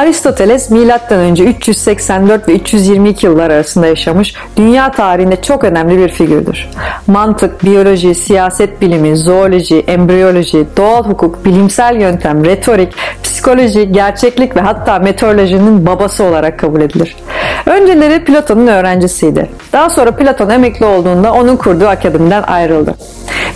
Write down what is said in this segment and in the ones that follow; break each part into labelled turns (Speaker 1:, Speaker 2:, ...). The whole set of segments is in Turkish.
Speaker 1: Aristoteles M.Ö. 384 ve 322 yıllar arasında yaşamış dünya tarihinde çok önemli bir figürdür. Mantık, biyoloji, siyaset bilimi, zooloji, embriyoloji, doğal hukuk, bilimsel yöntem, retorik, psikoloji, gerçeklik ve hatta meteorolojinin babası olarak kabul edilir. Önceleri Platon'un öğrencisiydi. Daha sonra Platon emekli olduğunda onun kurduğu akademiden ayrıldı.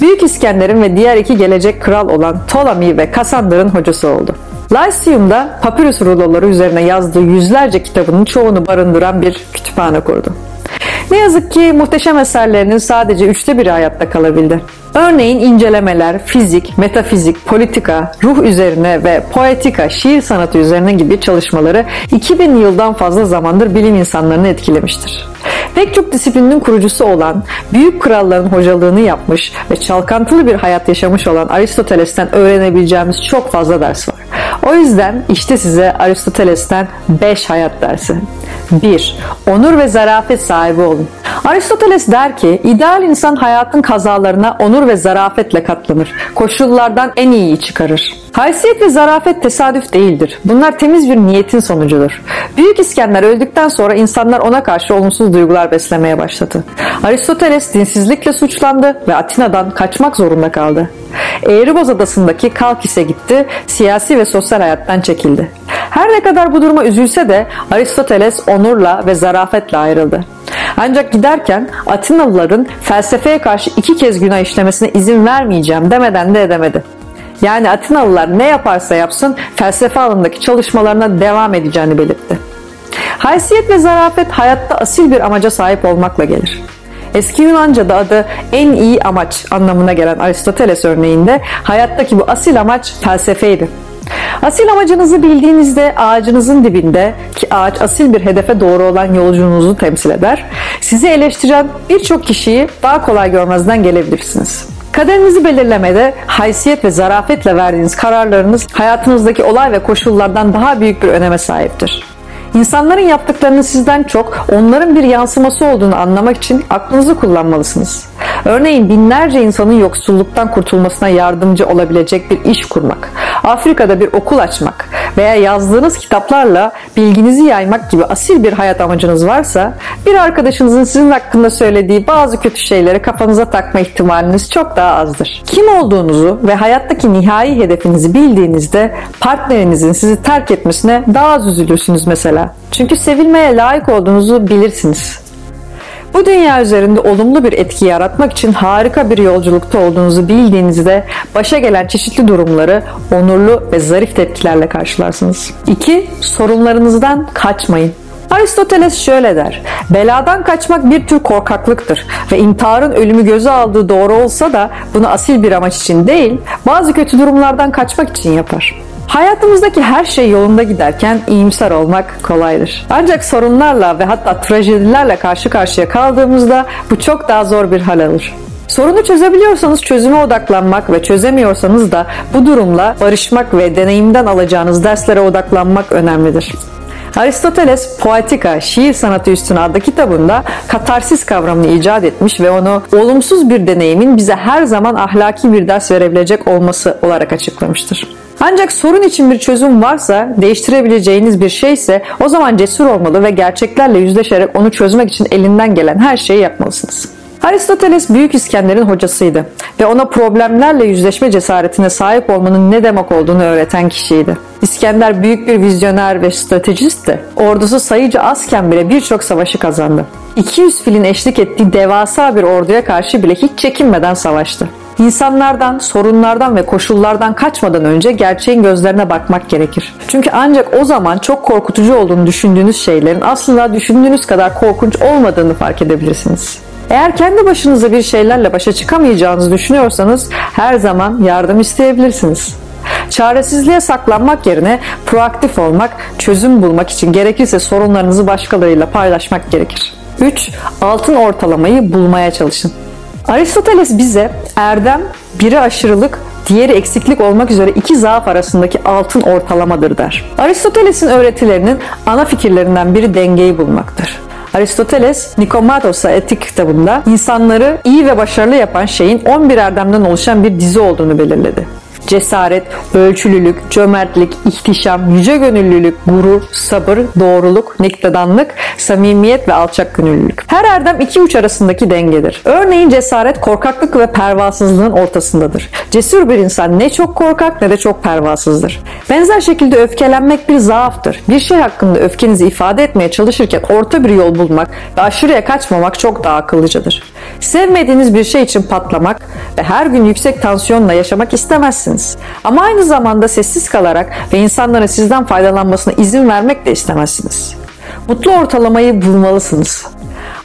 Speaker 1: Büyük İskender'in ve diğer iki gelecek kral olan Ptolemy ve Kassandra'nın hocası oldu. Lyceum'da papyrus ruloları üzerine yazdığı yüzlerce kitabının çoğunu barındıran bir kütüphane kurdu. Ne yazık ki muhteşem eserlerinin sadece üçte biri hayatta kalabildi. Örneğin incelemeler, fizik, metafizik, politika, ruh üzerine ve poetika, şiir sanatı üzerine gibi çalışmaları 2000 yıldan fazla zamandır bilim insanlarını etkilemiştir. Pek çok disiplinin kurucusu olan, büyük kralların hocalığını yapmış ve çalkantılı bir hayat yaşamış olan Aristoteles'ten öğrenebileceğimiz çok fazla ders var. O yüzden işte size Aristoteles'ten 5 hayat dersi. 1. Onur ve zarafet sahibi olun. Aristoteles der ki, ideal insan hayatın kazalarına onur ve zarafetle katlanır. Koşullardan en iyiyi çıkarır. Haysiyet ve zarafet tesadüf değildir. Bunlar temiz bir niyetin sonucudur. Büyük İskender öldükten sonra insanlar ona karşı olumsuz duygular beslemeye başladı. Aristoteles dinsizlikle suçlandı ve Atina'dan kaçmak zorunda kaldı. Eğriboz adasındaki Kalkis'e gitti, siyasi ve sosyal hayattan çekildi. Her ne kadar bu duruma üzülse de Aristoteles onurla ve zarafetle ayrıldı. Ancak giderken Atinalıların felsefeye karşı iki kez günah işlemesine izin vermeyeceğim demeden de edemedi. Yani Atinalılar ne yaparsa yapsın felsefe alanındaki çalışmalarına devam edeceğini belirtti. Haysiyet ve zarafet hayatta asil bir amaca sahip olmakla gelir. Eski Yunanca'da adı en iyi amaç anlamına gelen Aristoteles örneğinde hayattaki bu asil amaç felsefeydi. Asil amacınızı bildiğinizde ağacınızın dibinde ki ağaç asil bir hedefe doğru olan yolculuğunuzu temsil eder. Sizi eleştiren birçok kişiyi daha kolay görmezden gelebilirsiniz. Kaderinizi belirlemede haysiyet ve zarafetle verdiğiniz kararlarınız hayatınızdaki olay ve koşullardan daha büyük bir öneme sahiptir. İnsanların yaptıklarını sizden çok onların bir yansıması olduğunu anlamak için aklınızı kullanmalısınız. Örneğin binlerce insanın yoksulluktan kurtulmasına yardımcı olabilecek bir iş kurmak, Afrika'da bir okul açmak veya yazdığınız kitaplarla bilginizi yaymak gibi asil bir hayat amacınız varsa bir arkadaşınızın sizin hakkında söylediği bazı kötü şeyleri kafanıza takma ihtimaliniz çok daha azdır. Kim olduğunuzu ve hayattaki nihai hedefinizi bildiğinizde partnerinizin sizi terk etmesine daha az üzülürsünüz mesela. Çünkü sevilmeye layık olduğunuzu bilirsiniz. Bu dünya üzerinde olumlu bir etki yaratmak için harika bir yolculukta olduğunuzu bildiğinizde başa gelen çeşitli durumları onurlu ve zarif tepkilerle karşılarsınız. 2. Sorunlarınızdan kaçmayın. Aristoteles şöyle der. Beladan kaçmak bir tür korkaklıktır ve intiharın ölümü göze aldığı doğru olsa da bunu asil bir amaç için değil, bazı kötü durumlardan kaçmak için yapar. Hayatımızdaki her şey yolunda giderken iyimser olmak kolaydır. Ancak sorunlarla ve hatta trajedilerle karşı karşıya kaldığımızda bu çok daha zor bir hal alır. Sorunu çözebiliyorsanız çözüme odaklanmak ve çözemiyorsanız da bu durumla barışmak ve deneyimden alacağınız derslere odaklanmak önemlidir. Aristoteles Poetika, şiir sanatı üstüne adlı kitabında katarsis kavramını icat etmiş ve onu olumsuz bir deneyimin bize her zaman ahlaki bir ders verebilecek olması olarak açıklamıştır. Ancak sorun için bir çözüm varsa, değiştirebileceğiniz bir şeyse o zaman cesur olmalı ve gerçeklerle yüzleşerek onu çözmek için elinden gelen her şeyi yapmalısınız. Aristoteles Büyük İskender'in hocasıydı ve ona problemlerle yüzleşme cesaretine sahip olmanın ne demek olduğunu öğreten kişiydi. İskender büyük bir vizyoner ve stratejistti. Ordusu sayıca azken bile birçok savaşı kazandı. 200 filin eşlik ettiği devasa bir orduya karşı bile hiç çekinmeden savaştı. İnsanlardan, sorunlardan ve koşullardan kaçmadan önce gerçeğin gözlerine bakmak gerekir. Çünkü ancak o zaman çok korkutucu olduğunu düşündüğünüz şeylerin aslında düşündüğünüz kadar korkunç olmadığını fark edebilirsiniz. Eğer kendi başınıza bir şeylerle başa çıkamayacağınızı düşünüyorsanız her zaman yardım isteyebilirsiniz. Çaresizliğe saklanmak yerine proaktif olmak, çözüm bulmak için gerekirse sorunlarınızı başkalarıyla paylaşmak gerekir. 3. Altın ortalamayı bulmaya çalışın. Aristoteles bize erdem, biri aşırılık, diğeri eksiklik olmak üzere iki zaaf arasındaki altın ortalamadır der. Aristoteles'in öğretilerinin ana fikirlerinden biri dengeyi bulmaktır. Aristoteles Nikomatos'a etik kitabında insanları iyi ve başarılı yapan şeyin 11 erdemden oluşan bir dizi olduğunu belirledi. Cesaret, ölçülülük, cömertlik, ihtişam, yüce gönüllülük, gurur, sabır, doğruluk, niktadanlık, samimiyet ve alçak gönüllülük. Her erdem iki uç arasındaki dengedir. Örneğin cesaret korkaklık ve pervasızlığın ortasındadır. Cesur bir insan ne çok korkak ne de çok pervasızdır. Benzer şekilde öfkelenmek bir zaaftır. Bir şey hakkında öfkenizi ifade etmeye çalışırken orta bir yol bulmak ve aşırıya kaçmamak çok daha akıllıcadır. Sevmediğiniz bir şey için patlamak ve her gün yüksek tansiyonla yaşamak istemezsiniz. Ama aynı zamanda sessiz kalarak ve insanların sizden faydalanmasına izin vermek de istemezsiniz. Mutlu ortalamayı bulmalısınız.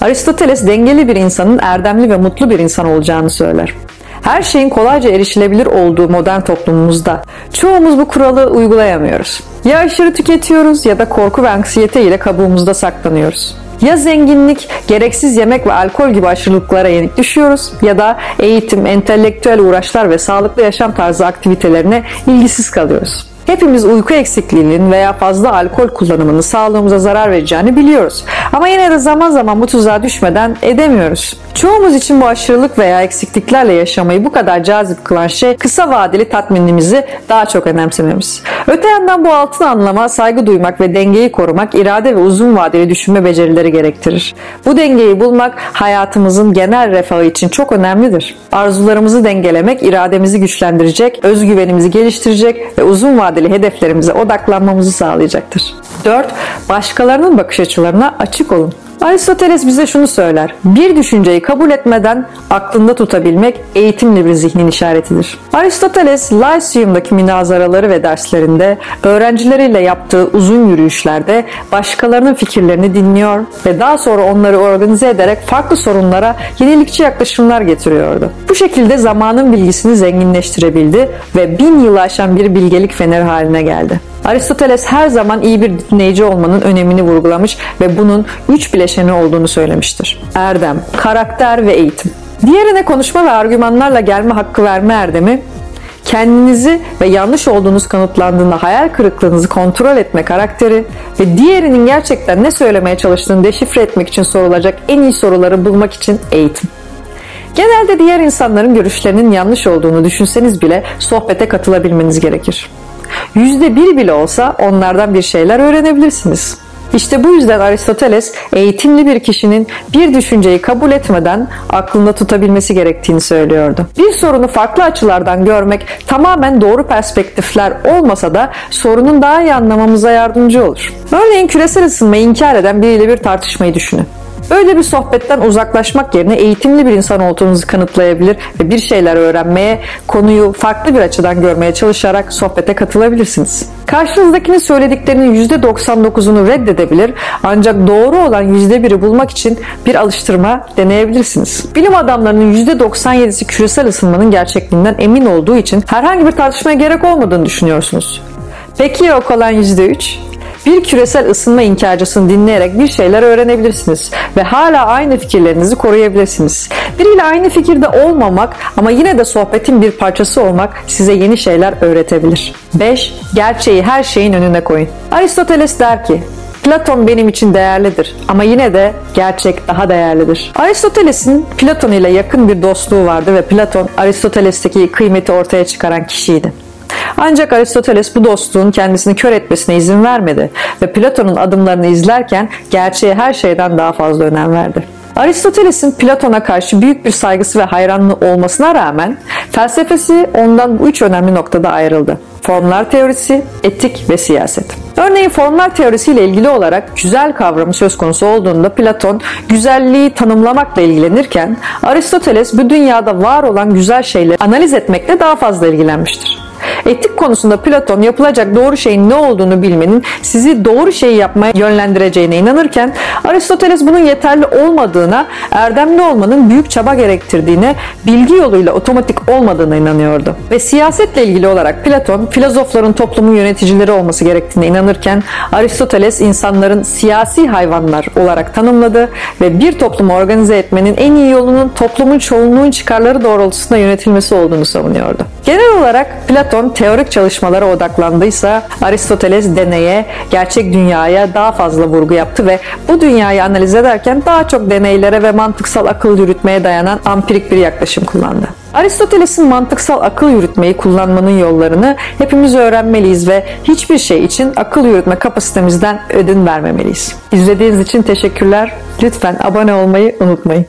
Speaker 1: Aristoteles dengeli bir insanın erdemli ve mutlu bir insan olacağını söyler. Her şeyin kolayca erişilebilir olduğu modern toplumumuzda çoğumuz bu kuralı uygulayamıyoruz. Ya aşırı tüketiyoruz ya da korku ve anksiyete ile kabuğumuzda saklanıyoruz. Ya zenginlik, gereksiz yemek ve alkol gibi aşırılıklara yenik düşüyoruz ya da eğitim, entelektüel uğraşlar ve sağlıklı yaşam tarzı aktivitelerine ilgisiz kalıyoruz. Hepimiz uyku eksikliğinin veya fazla alkol kullanımının sağlığımıza zarar vereceğini biliyoruz. Ama yine de zaman zaman bu tuzağa düşmeden edemiyoruz. Çoğumuz için bu aşırılık veya eksikliklerle yaşamayı bu kadar cazip kılan şey kısa vadeli tatminimizi daha çok önemsememiz. Öte yandan bu altın anlama saygı duymak ve dengeyi korumak irade ve uzun vadeli düşünme becerileri gerektirir. Bu dengeyi bulmak hayatımızın genel refahı için çok önemlidir. Arzularımızı dengelemek irademizi güçlendirecek, özgüvenimizi geliştirecek ve uzun vadeli hedeflerimize odaklanmamızı sağlayacaktır. 4. Başkalarının bakış açılarına açık olun. Aristoteles bize şunu söyler. Bir düşünceyi kabul etmeden aklında tutabilmek eğitimli bir zihnin işaretidir. Aristoteles Lyceum'daki münazaraları ve derslerinde öğrencileriyle yaptığı uzun yürüyüşlerde başkalarının fikirlerini dinliyor ve daha sonra onları organize ederek farklı sorunlara yenilikçi yaklaşımlar getiriyordu. Bu şekilde zamanın bilgisini zenginleştirebildi ve bin yıl aşan bir bilgelik feneri haline geldi. Aristoteles her zaman iyi bir dinleyici olmanın önemini vurgulamış ve bunun üç bileşeni olduğunu söylemiştir. Erdem, karakter ve eğitim. Diğerine konuşma ve argümanlarla gelme hakkı verme erdemi, kendinizi ve yanlış olduğunuz kanıtlandığında hayal kırıklığınızı kontrol etme karakteri ve diğerinin gerçekten ne söylemeye çalıştığını deşifre etmek için sorulacak en iyi soruları bulmak için eğitim. Genelde diğer insanların görüşlerinin yanlış olduğunu düşünseniz bile sohbete katılabilmeniz gerekir. %1 bile olsa onlardan bir şeyler öğrenebilirsiniz. İşte bu yüzden Aristoteles eğitimli bir kişinin bir düşünceyi kabul etmeden aklında tutabilmesi gerektiğini söylüyordu. Bir sorunu farklı açılardan görmek tamamen doğru perspektifler olmasa da sorunun daha iyi anlamamıza yardımcı olur. Örneğin küresel ısınmayı inkar eden biriyle bir tartışmayı düşünün. Böyle bir sohbetten uzaklaşmak yerine eğitimli bir insan olduğunuzu kanıtlayabilir ve bir şeyler öğrenmeye, konuyu farklı bir açıdan görmeye çalışarak sohbete katılabilirsiniz. Karşınızdakinin söylediklerinin %99'unu reddedebilir ancak doğru olan %1'i bulmak için bir alıştırma deneyebilirsiniz. Bilim adamlarının %97'si küresel ısınmanın gerçekliğinden emin olduğu için herhangi bir tartışmaya gerek olmadığını düşünüyorsunuz. Peki ya o kalan %3? Bir küresel ısınma inkarcısını dinleyerek bir şeyler öğrenebilirsiniz ve hala aynı fikirlerinizi koruyabilirsiniz. Biriyle aynı fikirde olmamak ama yine de sohbetin bir parçası olmak size yeni şeyler öğretebilir. 5. Gerçeği her şeyin önüne koyun. Aristoteles der ki, Platon benim için değerlidir ama yine de gerçek daha değerlidir. Aristoteles'in Platon ile yakın bir dostluğu vardı ve Platon Aristoteles'teki kıymeti ortaya çıkaran kişiydi. Ancak Aristoteles bu dostluğun kendisini kör etmesine izin vermedi ve Platon'un adımlarını izlerken gerçeğe her şeyden daha fazla önem verdi. Aristoteles'in Platon'a karşı büyük bir saygısı ve hayranlığı olmasına rağmen felsefesi ondan bu üç önemli noktada ayrıldı. Formlar teorisi, etik ve siyaset. Örneğin formlar teorisiyle ilgili olarak güzel kavramı söz konusu olduğunda Platon güzelliği tanımlamakla ilgilenirken Aristoteles bu dünyada var olan güzel şeyleri analiz etmekle daha fazla ilgilenmiştir. Etik konusunda Platon yapılacak doğru şeyin ne olduğunu bilmenin sizi doğru şeyi yapmaya yönlendireceğine inanırken Aristoteles bunun yeterli olmadığına, erdemli olmanın büyük çaba gerektirdiğine, bilgi yoluyla otomatik olmadığına inanıyordu. Ve siyasetle ilgili olarak Platon filozofların toplumun yöneticileri olması gerektiğine inanırken Aristoteles insanların siyasi hayvanlar olarak tanımladı ve bir toplumu organize etmenin en iyi yolunun toplumun çoğunluğun çıkarları doğrultusunda yönetilmesi olduğunu savunuyordu. Genel olarak Platon teorik çalışmalara odaklandıysa Aristoteles deneye, gerçek dünyaya daha fazla vurgu yaptı ve bu dünyayı analiz ederken daha çok deneylere ve mantıksal akıl yürütmeye dayanan ampirik bir yaklaşım kullandı. Aristoteles'in mantıksal akıl yürütmeyi kullanmanın yollarını hepimiz öğrenmeliyiz ve hiçbir şey için akıl yürütme kapasitemizden ödün vermemeliyiz. İzlediğiniz için teşekkürler. Lütfen abone olmayı unutmayın.